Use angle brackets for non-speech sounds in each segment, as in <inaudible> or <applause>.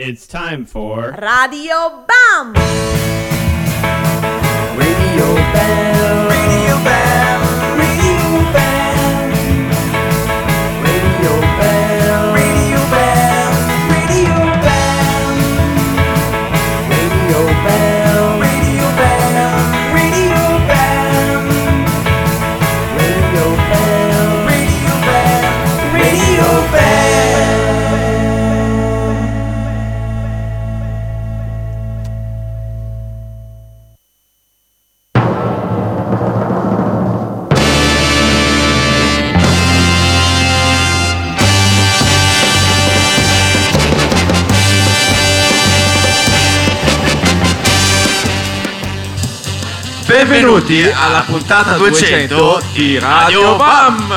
It's time for Radio Bam! Radio Bam. Benvenuti alla puntata 200 di Radio Bam!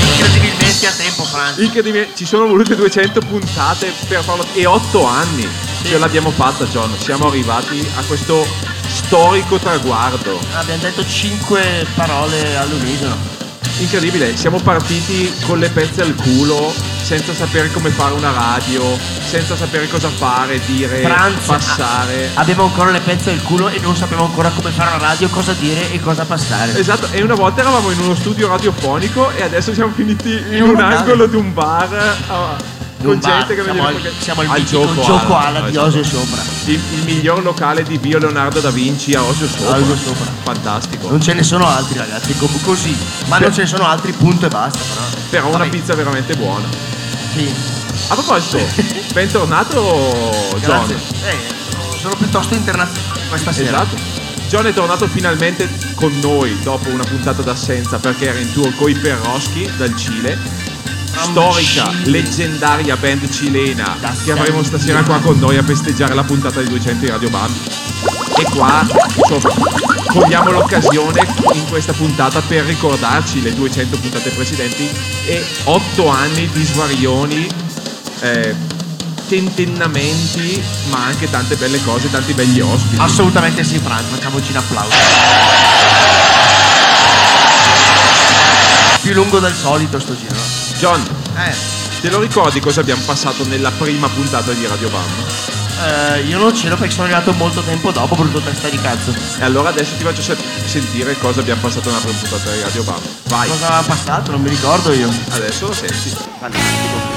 Incredibilmente a tempo, Franz. Incredibile, ci sono volute 200 puntate per farlo e 8 anni ce l'abbiamo fatta John, siamo arrivati a questo storico traguardo. Abbiamo detto 5 parole all'unisono. Incredibile, siamo partiti con le pezze al culo, senza sapere come fare una radio, senza sapere cosa fare, dire, Franz, passare. a- abbiamo ancora le pezze del culo e non sappiamo ancora come fare una radio, cosa dire e cosa passare. Esatto, e una volta eravamo in uno studio radiofonico e adesso siamo finiti in un una angolo di un bar ah, con gente che siamo al- siamo al al gioco, gioco ala, ala di. Osio sopra. Il, il miglior locale di Bio Leonardo da Vinci a Osio sopra. Osio sopra. Fantastico. Non ce ne sono altri ragazzi, così. Ma non ce ne sono altri, punto e basta. Però, Però una Vabbè, pizza veramente buona. Sì, A proposito, <laughs> bentornato John. Eh, sono piuttosto internazionale questa sera. Esatto. John è tornato finalmente con noi dopo una puntata d'assenza perché era in tour coi Perroschi dal Cile. Storica, leggendaria band cilena che avremo stasera qua con noi a festeggiare la puntata di 200 di Radio Bam. E qua, insomma, cogliamo l'occasione in questa puntata per ricordarci le 200 puntate precedenti e 8 anni di svarioni, eh, tentennamenti, ma anche tante belle cose, tanti begli ospiti. Assolutamente sì, Franz, facciamoci un applauso. Più lungo del solito sto giro. John, Eh, te lo ricordi cosa abbiamo passato nella prima puntata di Radio Bam? eh, io non c'ero perché sono arrivato molto tempo dopo, brutto testa di cazzo. E allora adesso ti faccio se- sentire cosa abbiamo passato nella prima puntata di Radio Bam. Vai, Cosa aveva passato? Non mi ricordo io. adesso lo senti. Fantastico.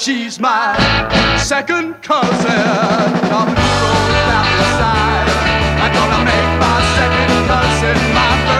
she's my second cousin. The side, I'm gonna make my second cousin my first.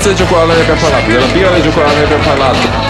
pizza di cioccolata ne abbiamo parlato, della birra di cioccolata ne abbiamo parlato.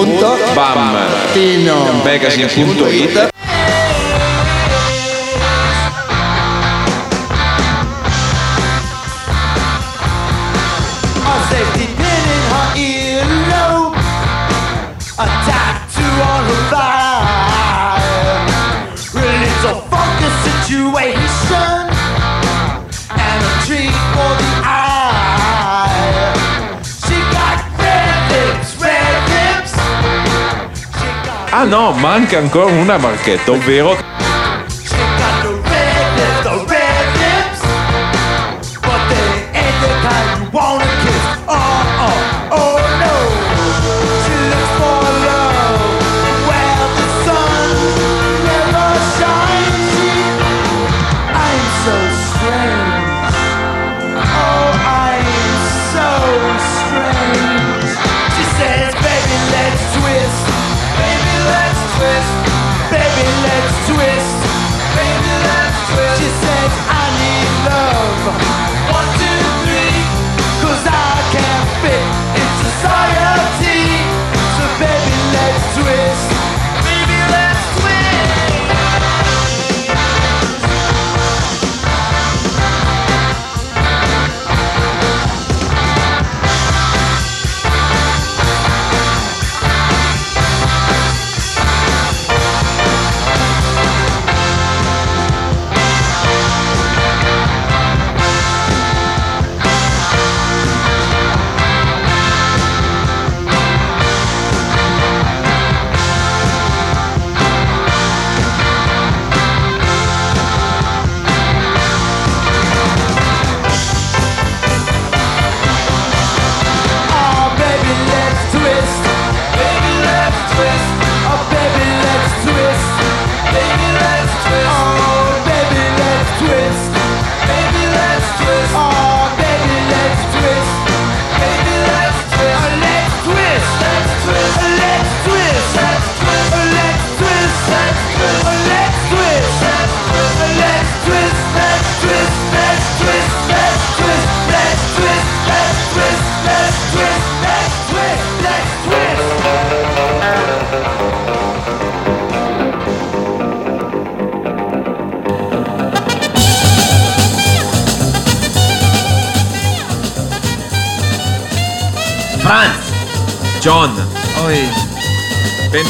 www.bam.tecasi.it Ah no, manca ancora una marchetta, ovvero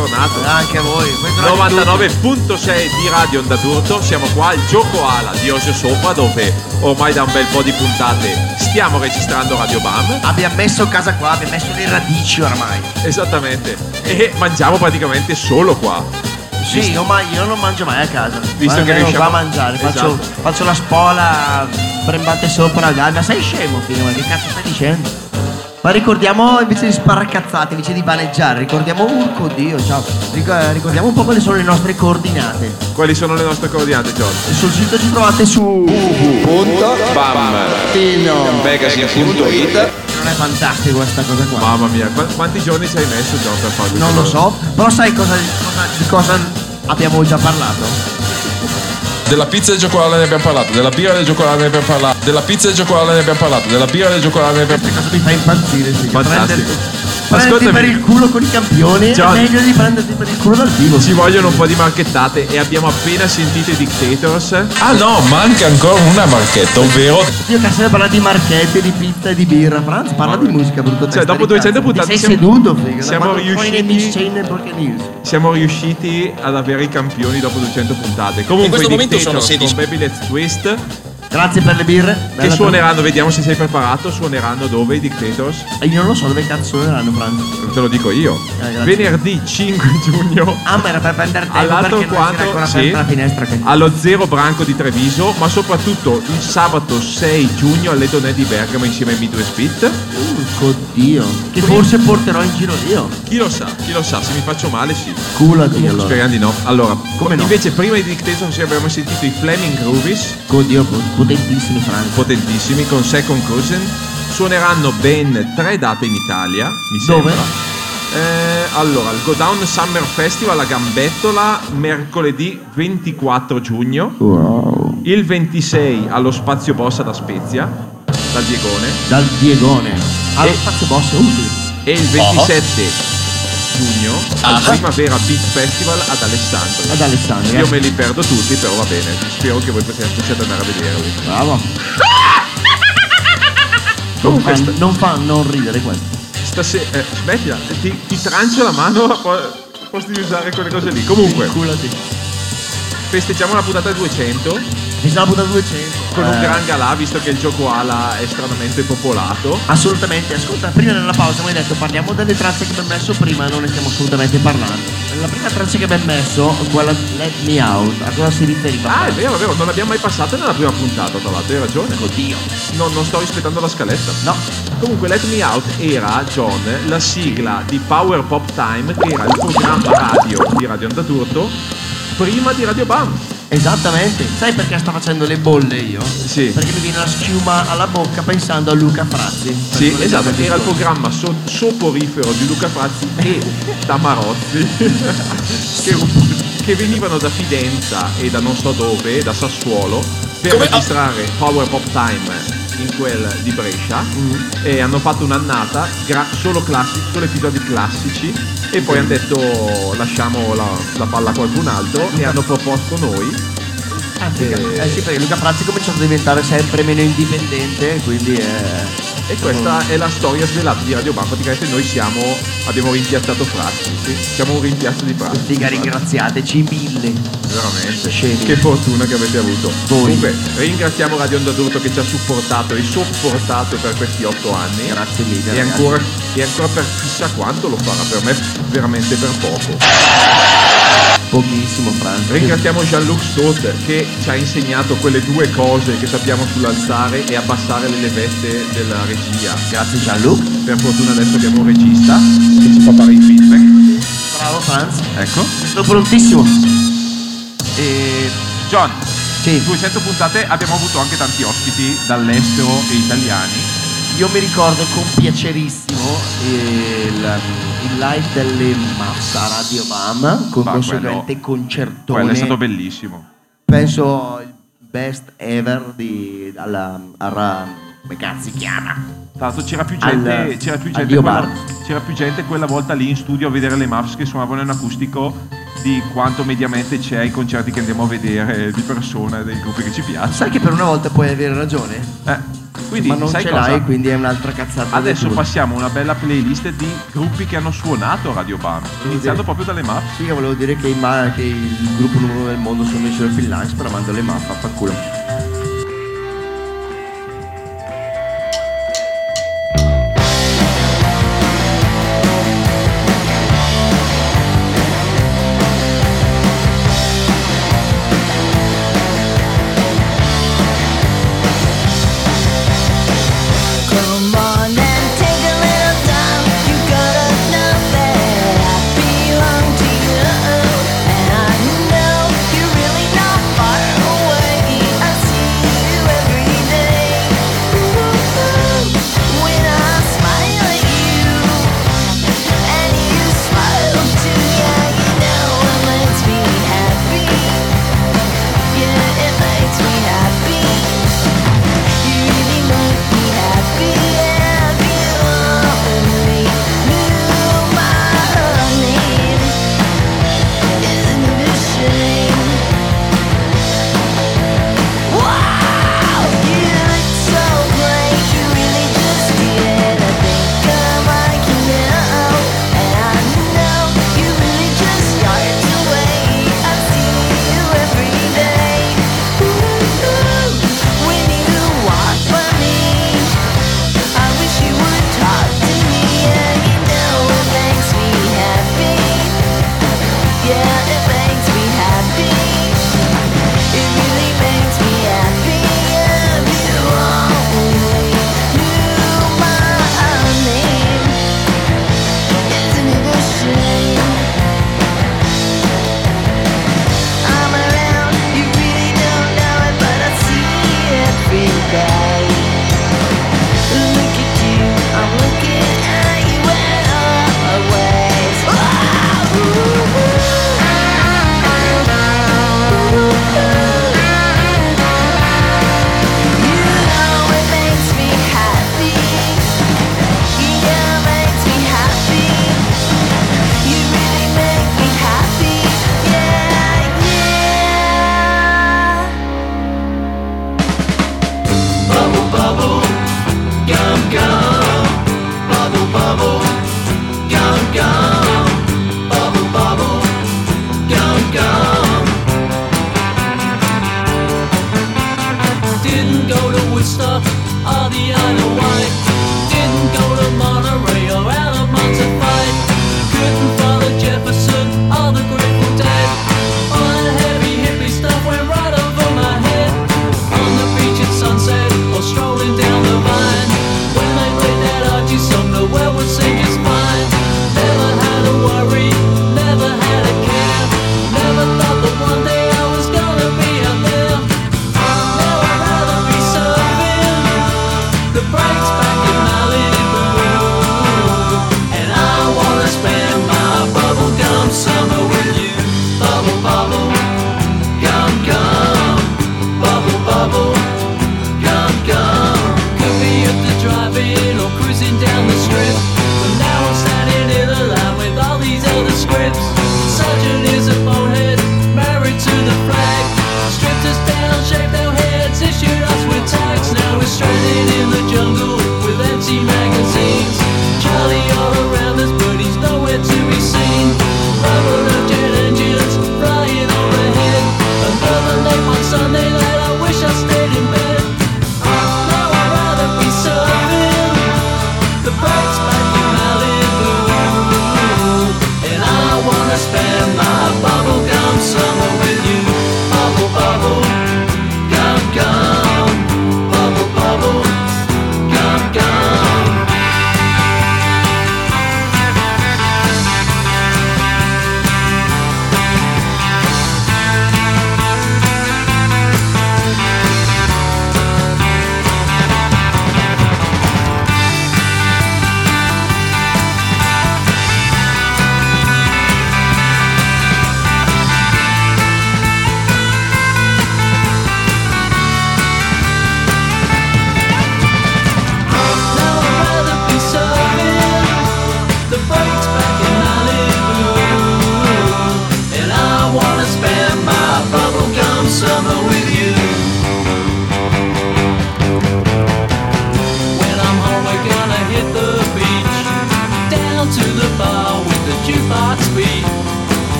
bentornato. anche a voi. bentornati tutti. 99.6 di Radio Onda d'Urto, siamo qua al Gioco Ala di Osio Sopra dove ormai da un bel po' di puntate stiamo registrando Radio Bam. Abbiamo messo casa qua, abbiamo messo le radici ormai. Esattamente. E mangiamo praticamente solo qua. Sì, io, ma- io non mangio mai a casa. Visto che riusciamo- qua a mangiare, faccio, Esatto. faccio la spola, brembante sopra, dai, ma sei scemo, figlio, ma che cazzo stai dicendo? Ma ricordiamo invece di sparcazzate, invece di vaneggiare, ricordiamo, urco Dio, ciao, Ric- ricordiamo un po' quali sono le nostre coordinate. Quali sono le nostre coordinate, John? Sul sito ci trovate su... Bam.magazine.it Non è fantastico questa cosa qua. Mamma mia, qua- quanti giorni ci hai messo, John, per farlo? Non lo so, però sai cosa, cosa- di cosa abbiamo già parlato? Della pizza e cioccolato ne abbiamo parlato, della birra e cioccolato ne abbiamo parlato, della pizza e cioccolato ne abbiamo parlato, della birra e cioccolato ne abbiamo parlato. Cosa mi fa impazzire? Fantastico. Prenderti, per il culo con i campioni John. è meglio di prenderti per il culo dal vivo. Ci vogliono un po' di marchettate e abbiamo appena sentito i Dictators. Ah no, manca ancora una marchetta, ovvero Io che sempre parlare di marchette, di pizza e di birra. Franz parla di musica, brutto Cioè, dopo di 200 cazzo. puntate sei siamo- seduto, figa. siamo riusciti-. Siamo riusciti ad avere i campioni dopo 200 puntate. Comunque, In questo momento sono Dictators 16. con Baby Let's Twist Grazie per le birre. che Bella suoneranno, vediamo se sei preparato. Suoneranno dove i Dictators? tu. Io non lo so dove cazzo suoneranno, Franz. Te lo dico io. Eh. Venerdì 5 giugno Ah, ma era per prendere tempo all'altro quanto sì, la finestra. Che... allo Zero Branco di Treviso, ma soprattutto il sabato 6 giugno all'Edonè di Bergamo insieme ai Midwest Beat. Urco Dio. Che forse porterò in giro io. Chi lo sa, chi lo sa, se mi faccio male sì. Culati allora. Speriamo di no. Allora, Come no? invece prima di Dictators abbiamo sentito i Flaming Groovies, Urco Dio, potentissimi Franz. potentissimi, con Second Cousin. Suoneranno ben tre date in Italia, mi Dove? sembra. Eh, allora, il Go Down Summer Festival a Gambettola, mercoledì 24 giugno. Wow. Il 26 allo Spazio Bossa da Spezia, dal Diegone. Dal Diegone. Allo E- spazio boss, utile. E il 27 giugno al Primavera Beat Festival ad Alessandria. Ad Alessandria. Io me li perdo tutti, però va bene. Spero che voi possiate, andare a vederli. Bravo. <laughs> Non fa, non fa non ridere questo. Stasera, eh, smettila, ti, ti trancio la mano a po- posti di usare quelle cose lì. Comunque, Culati. Festeggiamo la puntata 200 Mi sono buttato 200. con un Eh, gran galà, visto che il gioco ala è stranamente popolato. Assolutamente, ascolta, prima nella pausa mi hai detto parliamo delle tracce che abbiamo messo prima, non ne stiamo assolutamente parlando. La prima traccia che abbiamo messo, quella Let Me Out, a cosa si riferiva? Ah, è vero, è vero, non l'abbiamo mai passata nella prima puntata, tra l'altro, hai ragione. Oddio. No, non sto rispettando la scaletta. No, Comunque Let Me Out era, John, la sigla di Power Pop Time, che era il programma radio di Radio Onda Turto, prima di Radio Bam. esattamente. Sai perché sto facendo le bolle io? Sì. Perché mi viene la schiuma alla bocca pensando a Luca Frazzi. Sì, esatto, quello che era il programma so- soporifero di Luca Frazzi e <laughs> Tamarozzi che, che venivano da Fidenza e da non so dove, da Sassuolo, per Come- registrare Power Pop Time in quel di Brescia. E hanno fatto un'annata gra- solo, classi- solo episodi classici. E poi hanno detto lasciamo la, la palla a qualcun altro. E hanno proposto noi. Eh sì, perché Luca Frazzi è cominciato a diventare sempre meno indipendente, quindi è... E questa è la storia svelata di Radio Bar. Praticamente noi siamo. abbiamo rimpiazzato Frazzi. Sì? Siamo un rimpiazzo di Frazzi. Figa, ringraziateci mille. Veramente. Scemi. Che fortuna che avete avuto. Voi. Comunque, ringraziamo Radio Onda d'Urto che ci ha supportato e sopportato per questi otto anni. Grazie mille. E ragazzi. ancora, e ancora per chissà quanto lo farà. Per me veramente per poco. Pochissimo, Franz. Ringraziamo Jean-Luc Stott che ci ha insegnato quelle due cose che sappiamo sull'alzare e abbassare le levette della regia. Grazie Gianluca. Per fortuna adesso abbiamo un regista che ci fa fare i feedback. Bravo Franz. Ecco. Sono prontissimo. E John, Sì. 200 puntate abbiamo avuto anche tanti ospiti dall'estero e italiani. Io mi ricordo con piacerissimo il, il live delle Massa Radio Bam con Ma conseguente quello- concertone. Quello è stato bellissimo. Penso il best ever di alla, alla come cazzo si chiama? Tra l'altro c'era più gente, Al- c'era più gente quella, c'era più gente quella volta lì in studio a vedere le Muffs che suonavano in acustico di quanto mediamente c'è ai concerti che andiamo a vedere di persona, dei gruppi che ci piacciono. Sai che per una volta puoi avere ragione? Eh, quindi, ma non sai ce cosa? l'hai, quindi è un'altra cazzata. Adesso passiamo a una bella playlist di gruppi che hanno suonato a Radio Bam, iniziando dire... proprio dalle MAF. Sì, io volevo dire che, ma... che, il gruppo numero uno del mondo sono i Surfing Lines, però mando le MAF, fa culo.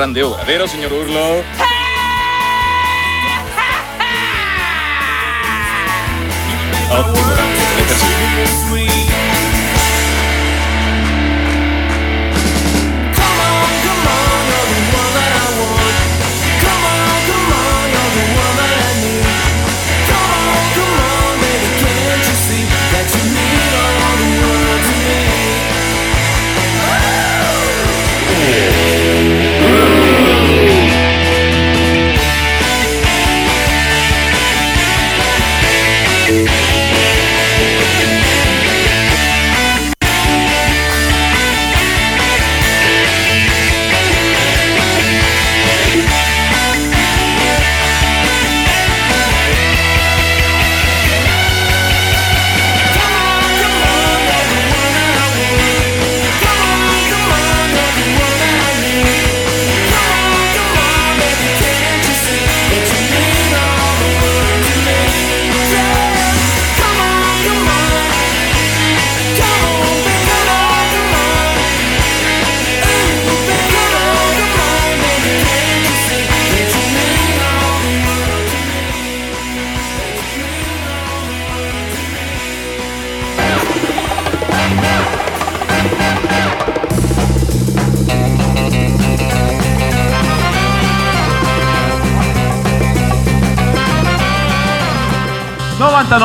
Passata la grande ora, vero signor Urlo?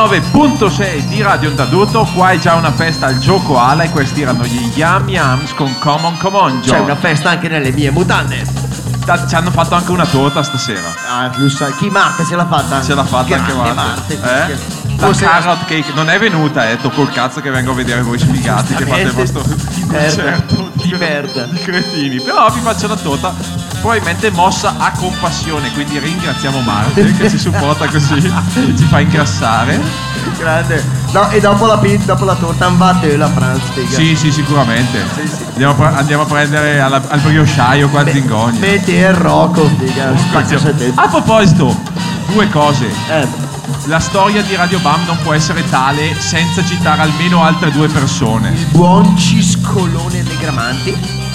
...99.6 di Radio Ondaduto, qua è già una festa al gioco ala e questi erano gli Yam Yams con Common Common C'è una festa anche nelle mie mutande. Ci hanno fatto anche una torta stasera. Ah, lo sai. Chi Marte ce l'ha fatta? Ce l'ha fatta anche Grande Marte. Marte. Eh? La Forse- carrot cake non è venuta, eh, tocco il cazzo che vengo a vedere voi sfigati che fate il vostro Merda, concerto di merda. di cretini. Però vi faccio la torta, probabilmente mossa a compassione, quindi ringraziamo Marte che ci supporta così, ci fa ingrassare. Grande. No, e dopo la, dopo la torta andate la Franz, figa. Sì, sì, sicuramente. Andiamo, a, andiamo a prendere alla- al briosciaio qua a Zingonia. Metti il Rocco, figa. A proposito, due cose. Eh, La storia di Radio Bam non può essere tale senza citare almeno altre due persone. il buon Ciscolone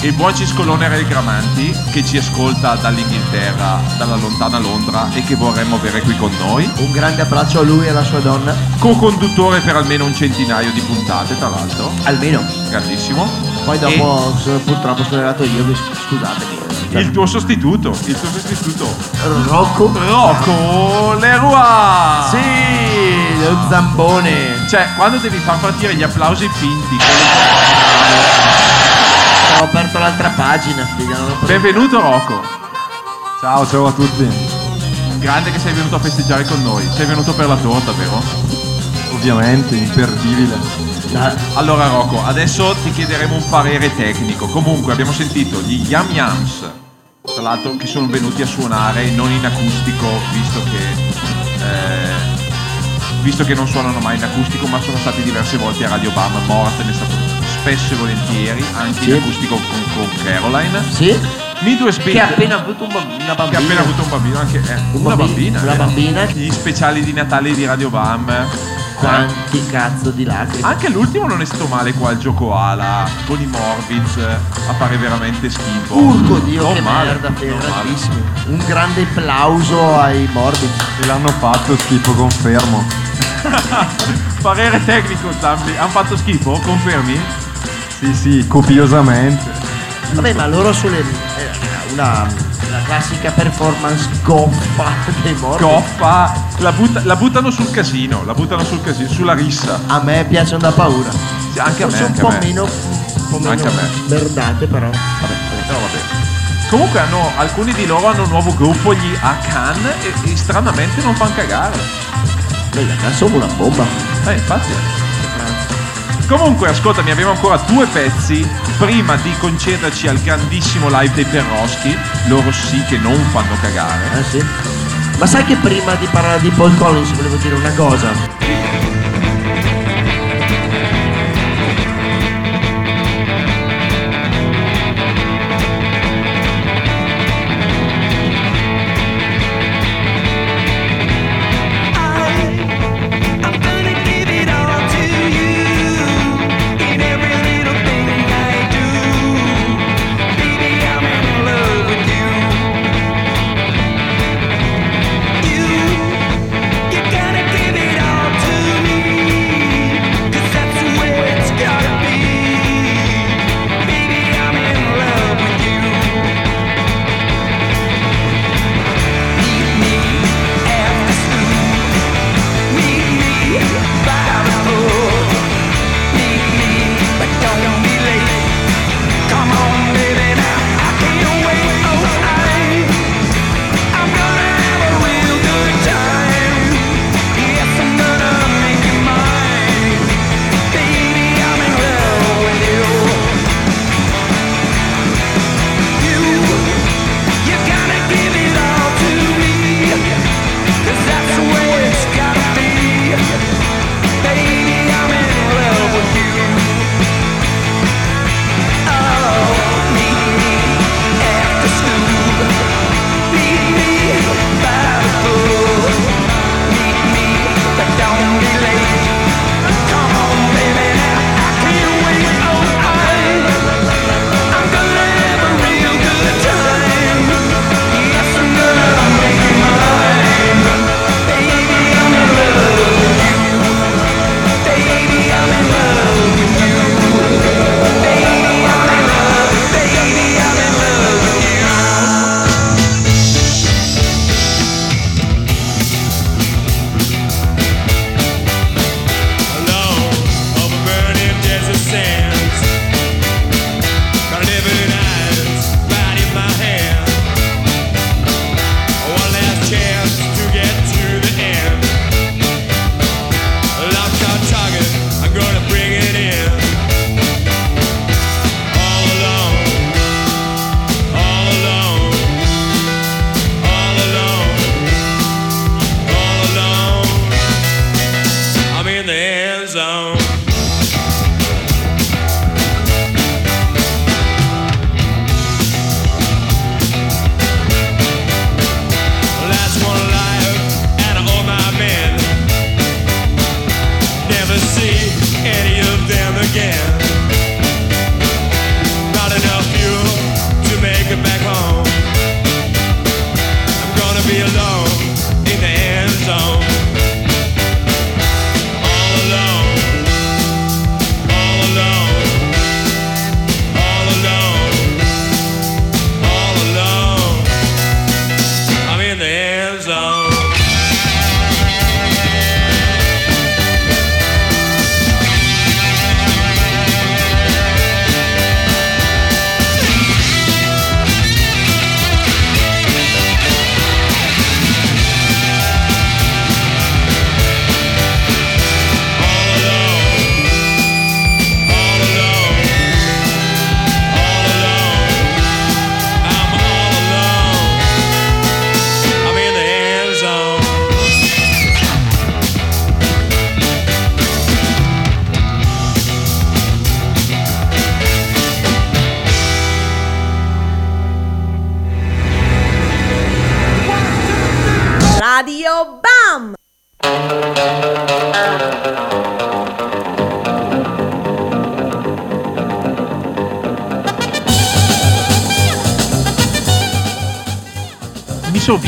Negramanti. Il buon Ciscolone Regramanti che ci ascolta dall'Inghilterra, dalla lontana Londra e che vorremmo avere qui con noi. Un grande abbraccio a lui e alla sua donna. Co-conduttore per almeno un centinaio di puntate, tra l'altro. Almeno. Grandissimo. Poi dopo so- purtroppo sono arrivato io, mi sc- scusatemi. E il tuo sostituto, il tuo sostituto. Rocco. Rocco Leroy! Sì, lo zambone. Cioè, quando devi far partire gli applausi finti, Ho aperto l'altra pagina, figa. Non ho preso- benvenuto Rocco. Ciao, ciao a tutti. Grande che sei venuto a festeggiare con noi. Sei venuto per la torta, vero? Ovviamente, imperdibile. Allora Rocco, adesso ti chiederemo un parere tecnico. Comunque abbiamo sentito gli Yam Yams, tra l'altro che sono venuti a suonare non in acustico, visto che, eh, visto che non suonano mai in acustico, ma sono stati diverse volte a Radio Bam. Morten è stato spesso e volentieri, anche in Sì. acustico con, con Caroline. Sì? Midwest Beat, Che ha appena avuto un bamb- una che bambina. ha appena avuto un bambino, anche eh, Un una bambi- bambina. una eh. bambina. Gli speciali di Natale di Radio Bam. Quanti cazzo di lacrime. Anche l'ultimo non è stato male qua al gioco ala con i Morbids a fare veramente schifo. Urco Dio, Non che male, merda, grandissimo. Un grande applauso ai morbidi. Se l'hanno fatto, schifo, confermo. <laughs> Parere tecnico, Zambi. Hanno fatto schifo? Confermi? Sì, sì, copiosamente. Vabbè, ma loro sono le- eh, una la classica performance goffa <laughs> dei morbidi. Coppa. La, butta- la buttano sul casino, la buttano sul casino, sulla rissa. A me piacciono da paura. Sì, anche a me, Forse anche un a po' me. meno un po' Anche meno a me. merdate però. Vabbè, Però vabbè. Comunque hanno, alcuni di loro hanno un nuovo gruppo, gli Akan, e, e stranamente non fanno cagare. Beh, la sono una bomba. Eh, infatti. Comunque, ascoltami, abbiamo ancora due pezzi prima di concederci al grandissimo live dei Perroschi. Loro sì che non fanno cagare. Eh sì. Ma sai che prima di parlare di Paul Collins volevo dire una cosa?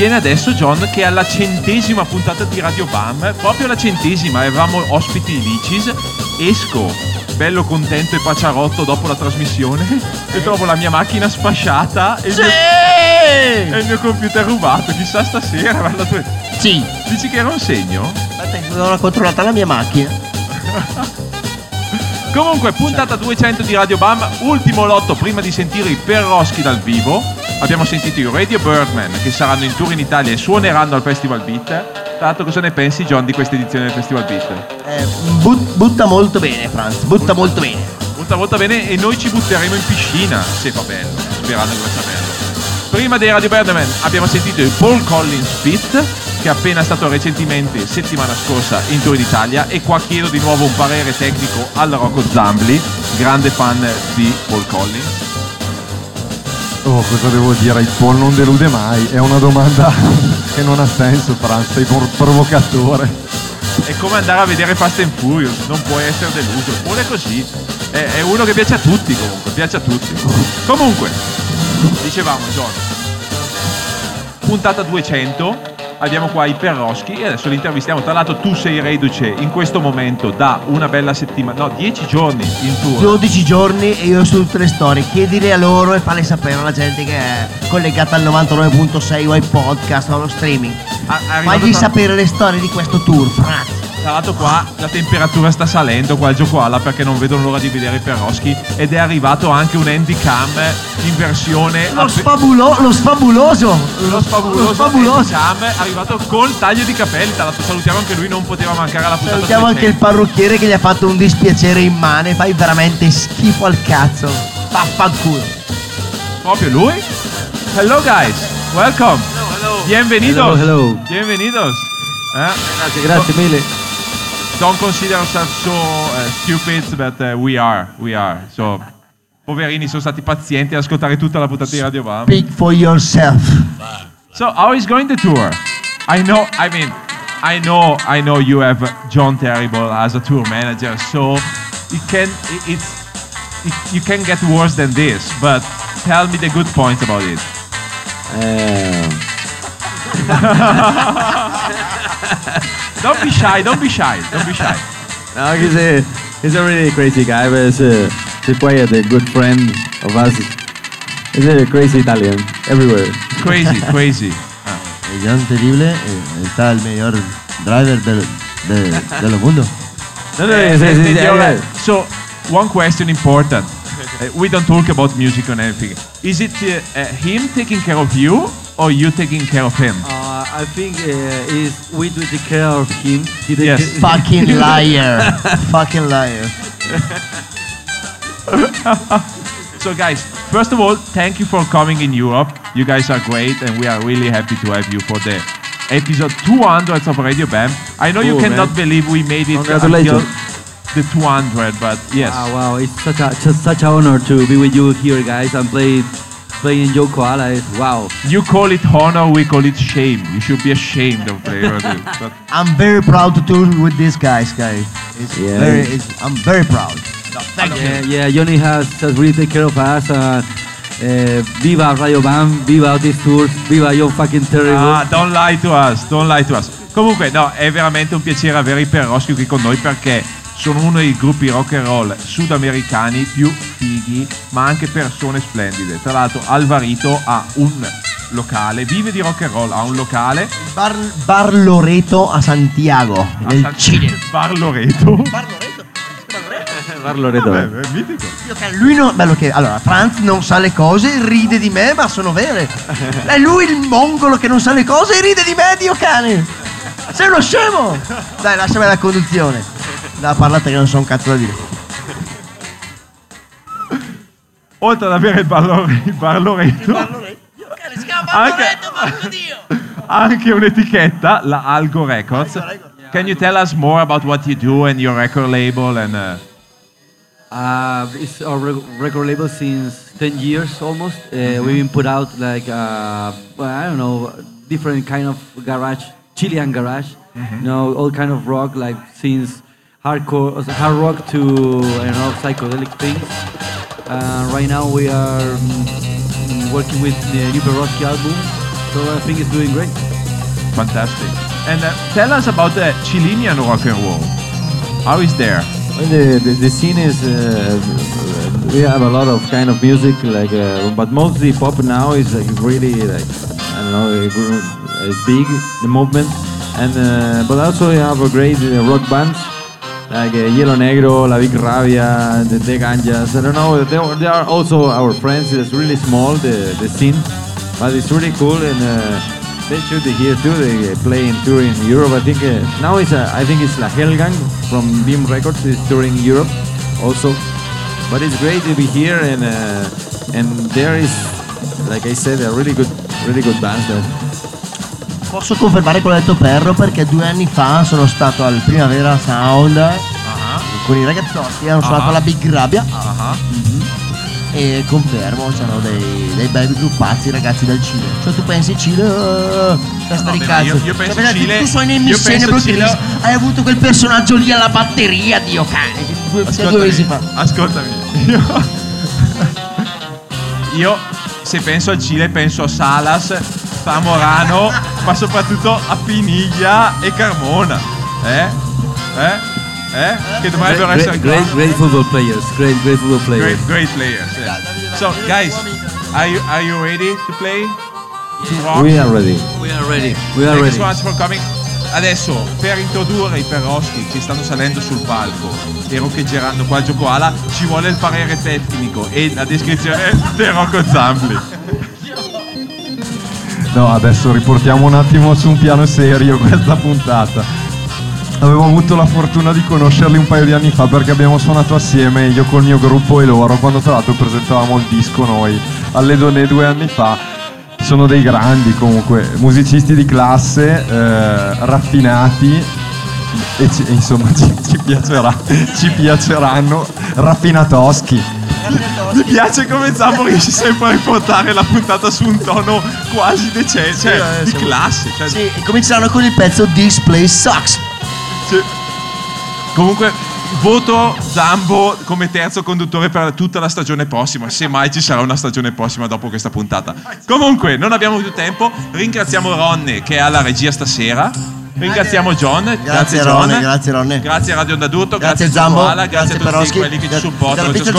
So, viene adesso John che alla centesima puntata di Radio Bam, proprio la centesima, avevamo ospiti Licis, esco bello contento e paciarotto dopo la trasmissione e trovo la mia macchina sfasciata e il, mio, e il mio computer rubato, chissà stasera. guarda tu- Sì. Dici che era un segno? Aspetta, non ho controllata la mia macchina. Comunque, puntata 200 di Radio Bam, ultimo lotto prima di sentire i Perroschi dal vivo. Abbiamo sentito i Radio Birdman che saranno in tour in Italia e suoneranno al Festival Beat. Tra l'altro, cosa ne pensi, John, di questa edizione del Festival Beat? Eh, but- butta molto bene, Franz, butta molto bene. Molto molto bene e noi ci butteremo in piscina se va bello, sperando che vada bello. Prima dei Radio Birdman abbiamo sentito il Paul Collins Beat che è appena stato recentemente settimana scorsa in tour in Italia e qua chiedo di nuovo un parere tecnico al Rocco Zambli, grande fan di Paul Collins. Oh, cosa devo dire? Il Paul non delude mai. È una domanda <laughs> che non ha senso, Franz. Sei provocatore. È come andare a vedere Fast and Furious, non puoi essere deluso. Paul è così, è, è uno che piace a tutti comunque, piace a tutti. Comunque, dicevamo John, puntata 200, abbiamo qua i Perroschi e adesso li intervistiamo. Tra l'altro tu sei reduce in questo momento da una bella settimana, no, 10 giorni in tour. 12 giorni e io su tutte le storie. Chiedili a loro e falle sapere alla gente che è collegata al 99.6 o ai podcast o allo streaming. A- è arrivato Fagli tra- sapere le storie di questo tour, Franz. Tra l'altro qua la temperatura sta salendo qua al gioco alla perché non vedono l'ora di vedere i Perroschi ed è arrivato anche un handicam in versione Lo, appe- sfabulo- lo sfabuloso. lo sfabuloso, Lo sfabuloso. handicam è arrivato col taglio di capelli tra l'altro salutiamo anche lui non poteva mancare alla puntata Salutiamo anche il 200. parrucchiere che gli ha fatto un dispiacere immane. Fai veramente schifo al cazzo. Vaffanculo. proprio lui hello guys welcome bienvenidos Hello, hello. bienvenidos Eh? Grazie, grazie mille. Don't consider yourself so uh, stupid but uh, we are we are so poverini sono stati pazienti ad ascoltare tutta la puntata di Radio Bam Speak for yourself. So how is going the tour? I know. I mean, I know. I know you have John Terrible as a tour manager, so it can. it- It's. It, you can get worse than this. But tell me the good points about it. Eh, <laughs> Don't be shy. Don't be shy. Don't be shy. <laughs> no, he's a he's a really crazy guy, but he's, a, he's quite a good friend of us. He's a crazy Italian everywhere. Crazy, <laughs> crazy. Ah. John Terrible eh, está el mejor driver del, de, del mundo. No, no, Eh, he's, he's, eh, yeah. So one question important. Uh, we don't talk about music or anything. Is it uh, uh, him taking care of you or you taking care of him? Uh, I think uh, is we do take care of him. He take Yes. Fucking <laughs> liar. Fucking liar. <laughs> So guys, first of all, thank you for coming in Europe. You guys are great and we are really happy to have you for the episode 200 of Radio Bam. I know you cannot man. believe we made it until Congratulations. the 200, but yes. Ah, wow, it's such a just such an honor to be with you here, guys, and play playing Joe Koala. It's, wow. You call it honor, we call it shame. You should be ashamed of playing radio. <laughs> But I'm very proud to tour with these guys, guys. It's Yeah. very, it's, I'm very proud. Yeah, you. yeah, Johnny has, has really taken care of us. Uh, uh, viva Radio Bam, viva this tour, viva Yo fucking terrible. Ah, don't lie to us, don't lie to us. Comunque, no, è veramente un piacere avere i Perroschi qui con noi perché sono uno dei gruppi rock and roll sudamericani più fighi, ma anche persone splendide. Tra l'altro, Alvarito ha un locale, vive di rock and roll, ha un locale Bar, Bar Loreto a Santiago, a nel San- Cile. Bar Loreto. Bar Loreto? Parlo Reto. Beh, è mitico. Lui non, bello che, allora, Franz non sa le cose, ride di me, ma sono vere. <laughs> È lui il mongolo che non sa le cose e ride di me, Dio cane. Sei uno scemo. Dai, lasciami la conduzione. Da parlate che non so un cazzo da dire. Oltre ad avere il Bar, Lore- il Bar Loreto, anche, anche un'etichetta, la Algo Records. Can you tell us more about what you do and your record label and uh, Uh, it's our rec- record label since 10 years almost. Uh, We've been put out like, uh, well, I don't know, different kind of garage, Chilean garage. You know, all kind of rock, like since hardcore, hard rock to, I don't know, psychedelic things. Uh, right now we are mm, working with the new Peroski album. So I think it's doing great. Fantastic. And uh, tell us about the Chilean rock and roll. How is there? Well, the, the, the scene is uh, we have a lot of kind of music like uh, but mostly pop now is like really like I don't know it's big the movement and uh, but also we have a great uh, rock bands like uh, Yellow Negro, La Big Rabia, the De Ganjas. I don't know they, they are also our friends. It's really small the, the scene but it's really cool and uh, they should be here too. They play in tour in Europe. I think uh, now it's I think it's La Hellgang from Beam Records is touring Europe also. But it's great to be here and uh, and there is like I said a really good really good band there. Posso confermare quello detto Perro perché due anni fa sono stato al Primavera Sound con i ragazzotti, hanno suonato Ah. la Big Rabbia Ah, e confermo, c'erano dei, dei bei gruppazzi ragazzi del Cile. Cioè tu pensi Cile, testa di beh, cazzo. io- io penso Cioè, Cile- tu suoni in io missione Cile- hai avuto quel personaggio lì alla batteria, Dio cane, che due, che due mesi fa. ascoltami. Io, <laughs> io, se penso al Cile penso a Salas, Zamorano, ma soprattutto a Piniglia e Carmona. Eh? Eh? Eh? Che dovrebbero Great, essere great, qua. great football players. Great, great football players. Great, great players. yeah. So, guys, are you are you ready to play? To rock? We are ready. We are ready. We are Thank ready. so much for coming. Adesso, per introdurre i perroschi che stanno salendo sul palco e roccheggeranno qua al gioco ala, ci vuole il parere tecnico e la descrizione del Rocco Zampli. No, adesso riportiamo un attimo su un piano serio <laughs> questa puntata. Avevo avuto la fortuna di conoscerli un paio di anni fa perché abbiamo suonato assieme, io col mio gruppo e loro, quando tra l'altro presentavamo il disco noi alle Donne due anni fa. Sono dei grandi comunque, musicisti di classe, eh, raffinati e ci- insomma <laughs> ci, ci piacerà, ci piaceranno, raffinatoschi. Mi piace come Zampo riesce sempre a riportare la puntata su un tono quasi decente, cioè eh, di siamo- classe. Cioè, Sì, e cominceranno con il pezzo This Place Sucks. Sì. Comunque, voto Zambo come terzo conduttore per tutta la stagione prossima. Se mai ci sarà una stagione prossima dopo questa puntata. Comunque, non abbiamo più tempo. Ringraziamo Ronne che è alla regia stasera. Ringraziamo John. Grazie, Grazie John. Ronne, grazie Ronne. Grazie a Radio D'Adurto, Grazie, grazie, Zambo, Zambo, grazie, grazie a tutti quelli che ci supportano, Grazie a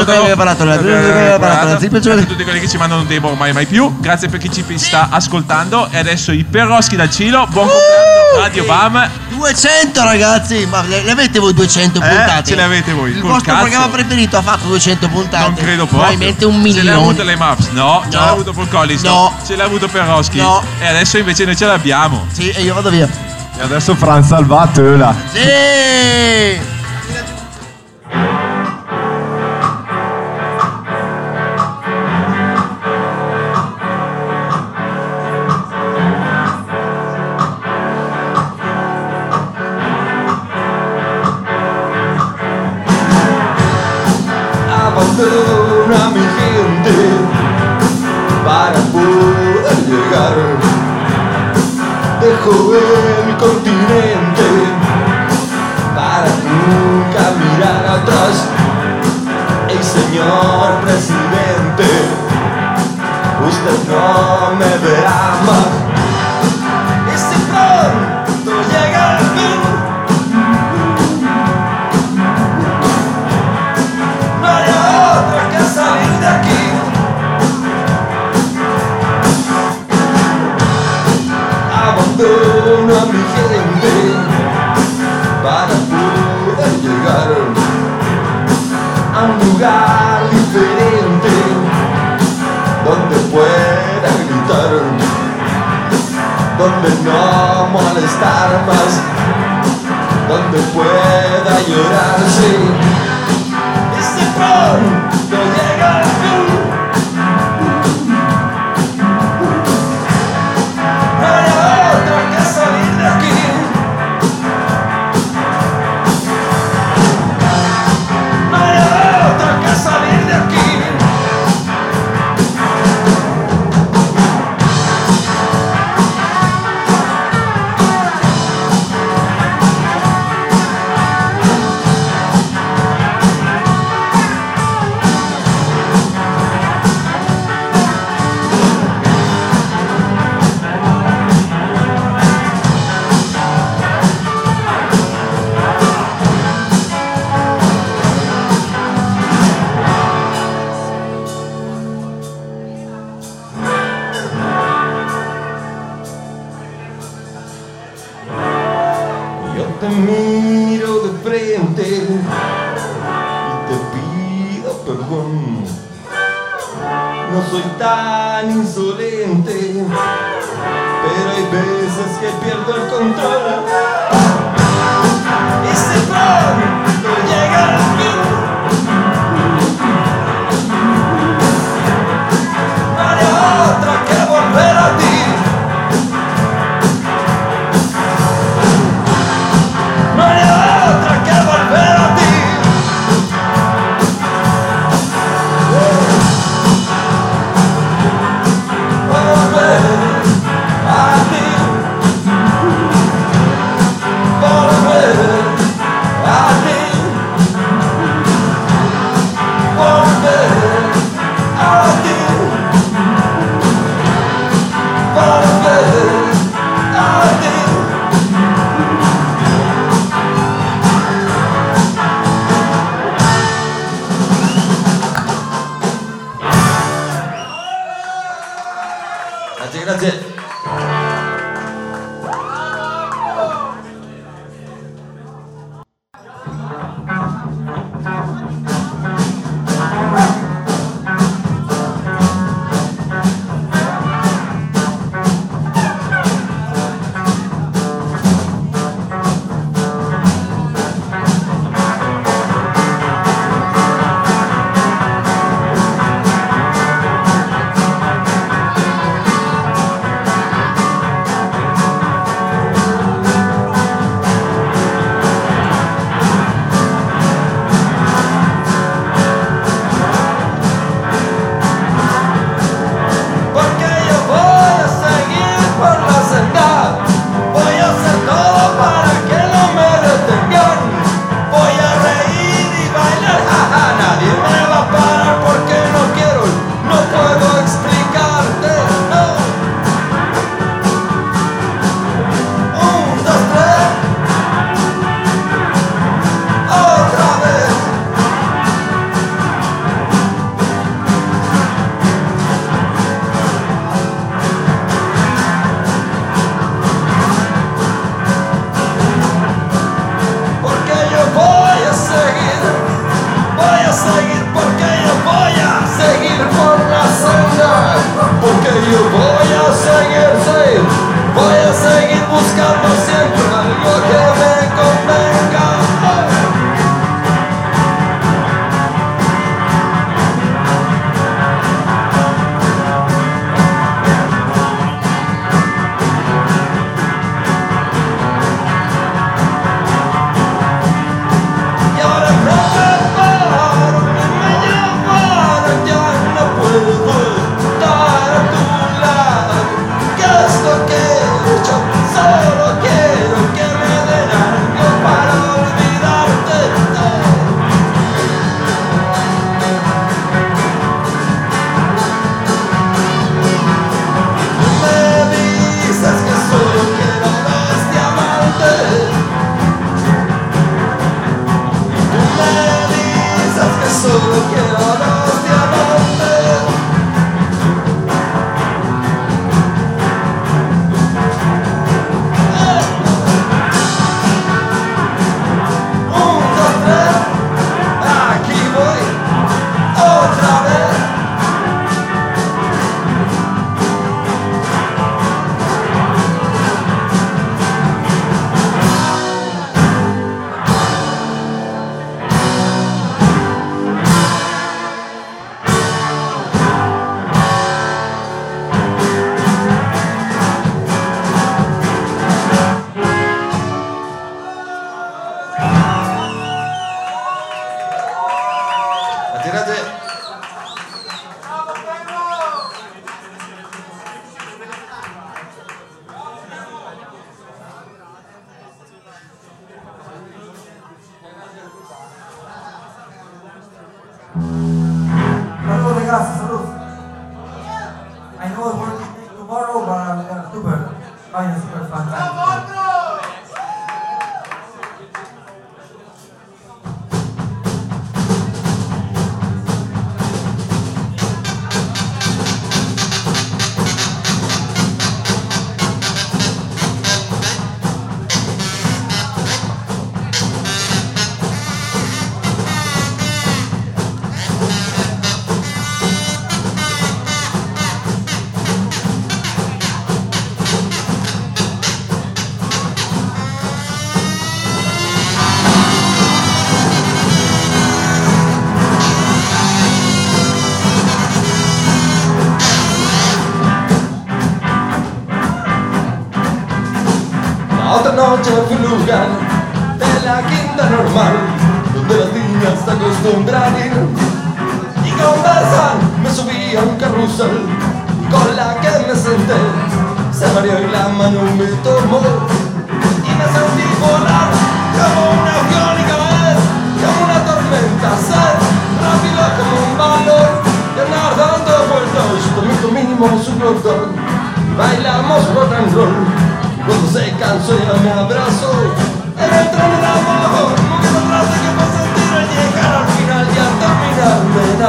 tutti quelli che ci mandano un demo ormai mai più. Grazie per chi ci sta ascoltando. E adesso i Perroschi dal Cilo. Buon compleanno Radio Bam. 200 ragazzi, ma le, avete voi 200 Eh, puntate? ce le avete voi, Il vostro programma preferito ha fatto 200 puntate? Non credo proprio. Probabilmente un Ce l'ha avuto milione. le Maps? No. Ce l'ha avuto Paul Collins? No. Ce l'ha avuto Perroschi? No. E adesso invece noi ce l'abbiamo. Sì, e io vado via. E adesso Franz salvatela. Sì!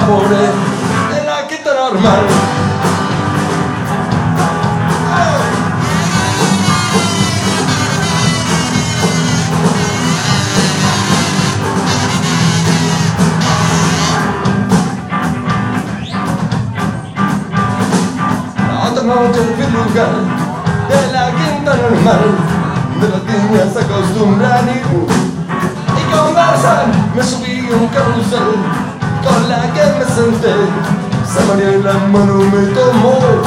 pobre en la quinta normal. La otra noche lugar de la quinta normal, de las niñas se acostumbran y, y conversan, me subí un carrusel. Somebody la mano me tomó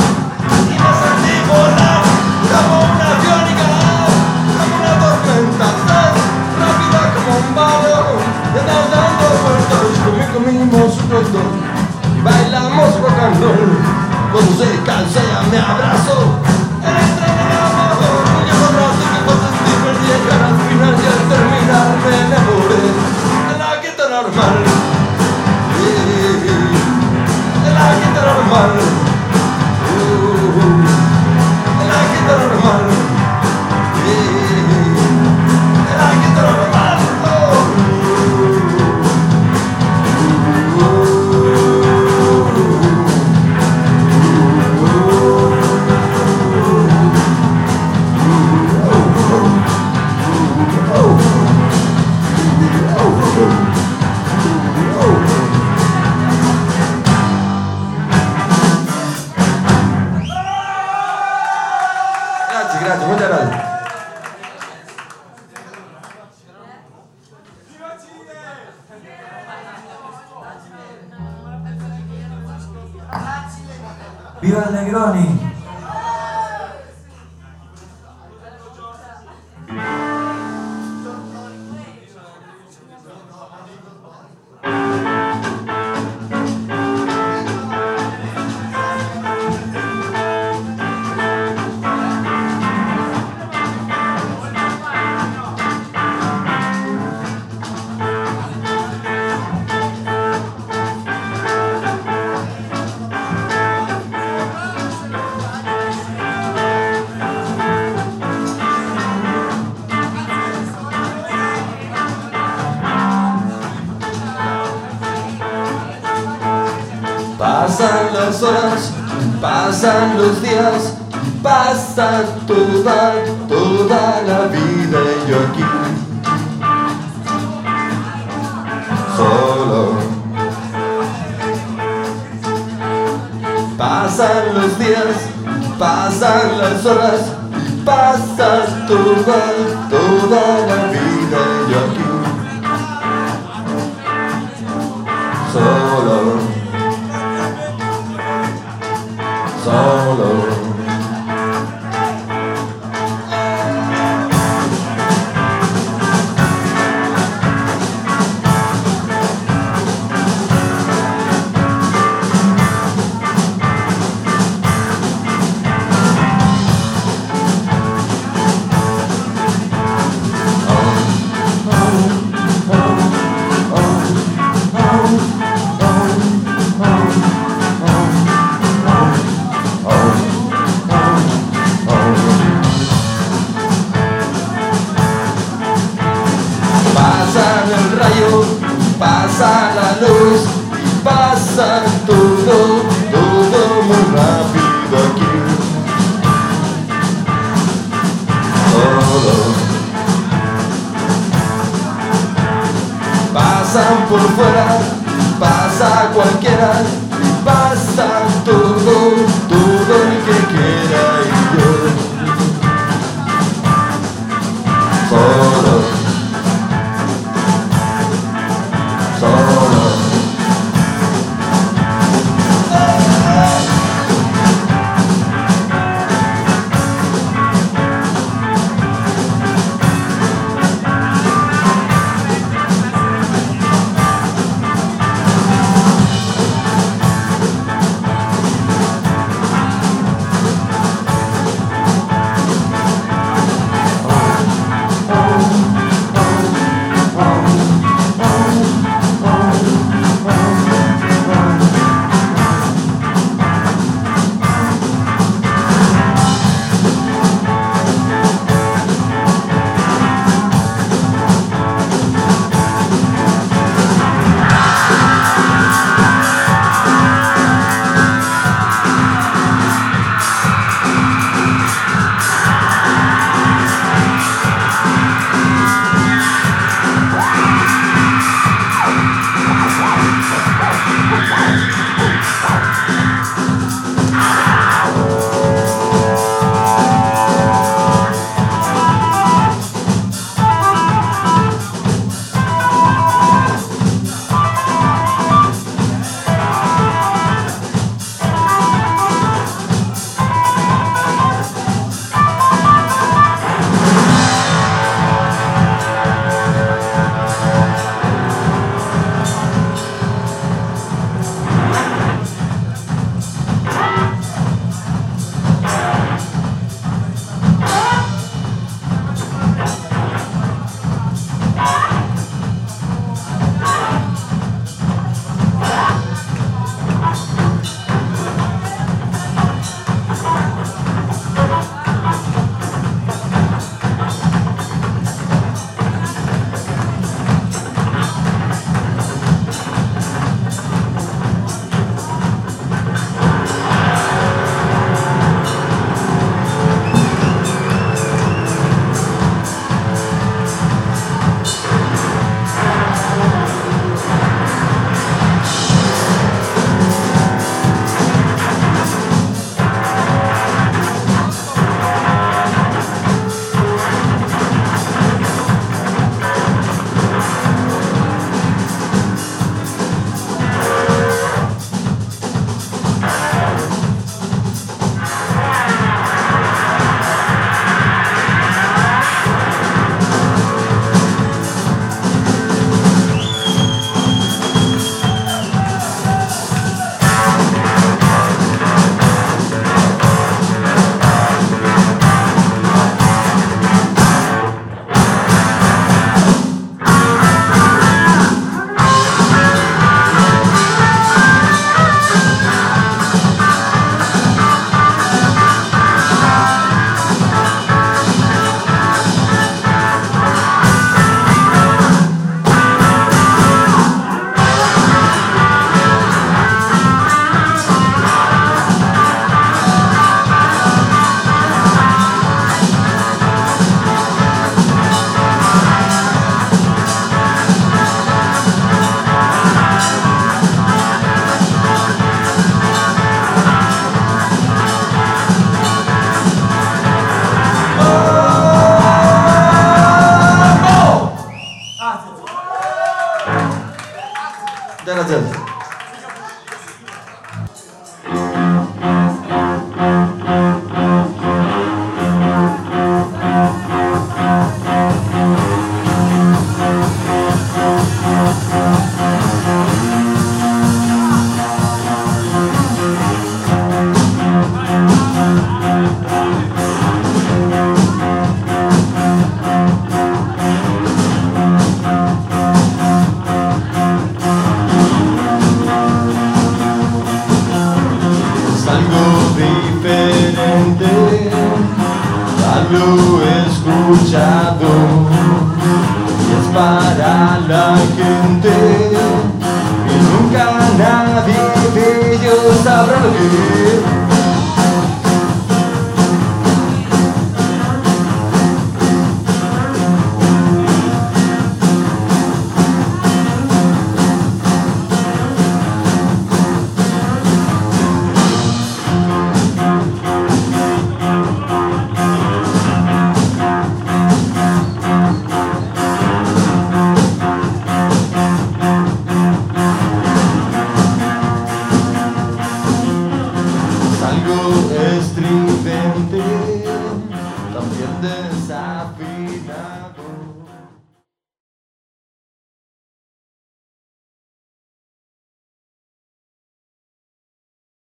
toda la vida yo aquí. Solo. Pasan los días, pasan las horas, y pasas tu vida por fuera, pasa cualquiera.